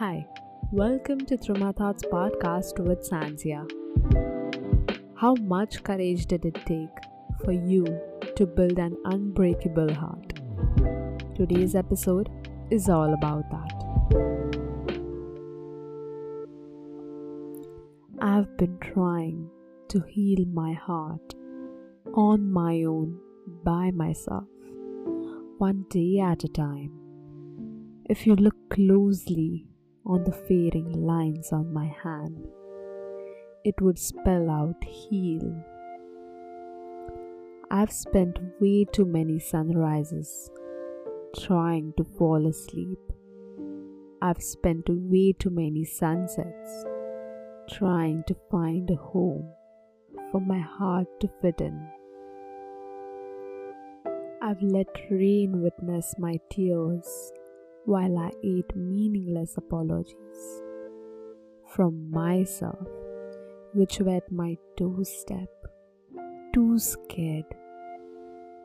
Hi, welcome to My Thoughts podcast with Sancia. How much courage did it take for you to build an unbreakable heart? Today's episode is all about that. I've been trying to heal my heart on my own by myself, one day at a time. If you look closely on the fading lines on my hand, it would spell out heal. I've spent way too many sunrises trying to fall asleep. I've spent way too many sunsets trying to find a home for my heart to fit in. I've let rain witness my tears while I ate meaningless apologies from myself, which were at my doorstep, too scared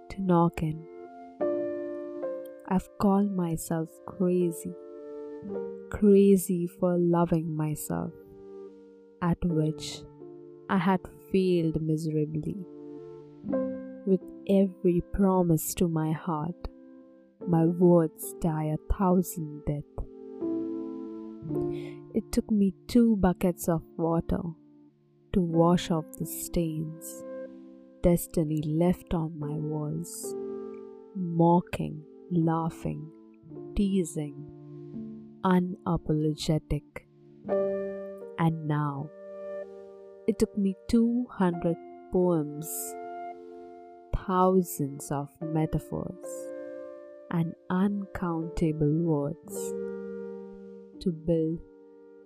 to knock in. I've called myself crazy, crazy for loving myself, at which I had failed miserably. With every promise to my heart, my words die a thousand deaths. It took me two buckets of water to wash off the stains destiny left on my walls, mocking, laughing, teasing, unapologetic. And now, it took me 200 poems, thousands of metaphors and uncountable words to build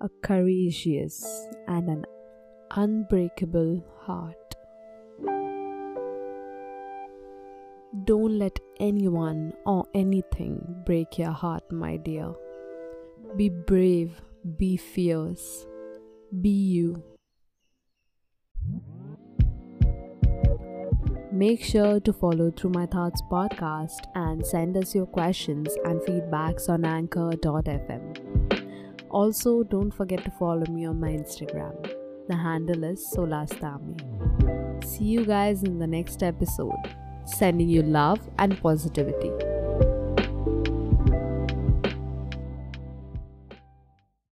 a courageous and an unbreakable heart. Don't let anyone or anything break your heart, my dear. Be brave, be fierce, be you. Make sure to follow Through My Thoughts podcast and send us your questions and feedbacks on anchor.fm. Also, don't forget to follow me on my Instagram. The handle is Solastami. See you guys in the next episode. Sending you love and positivity.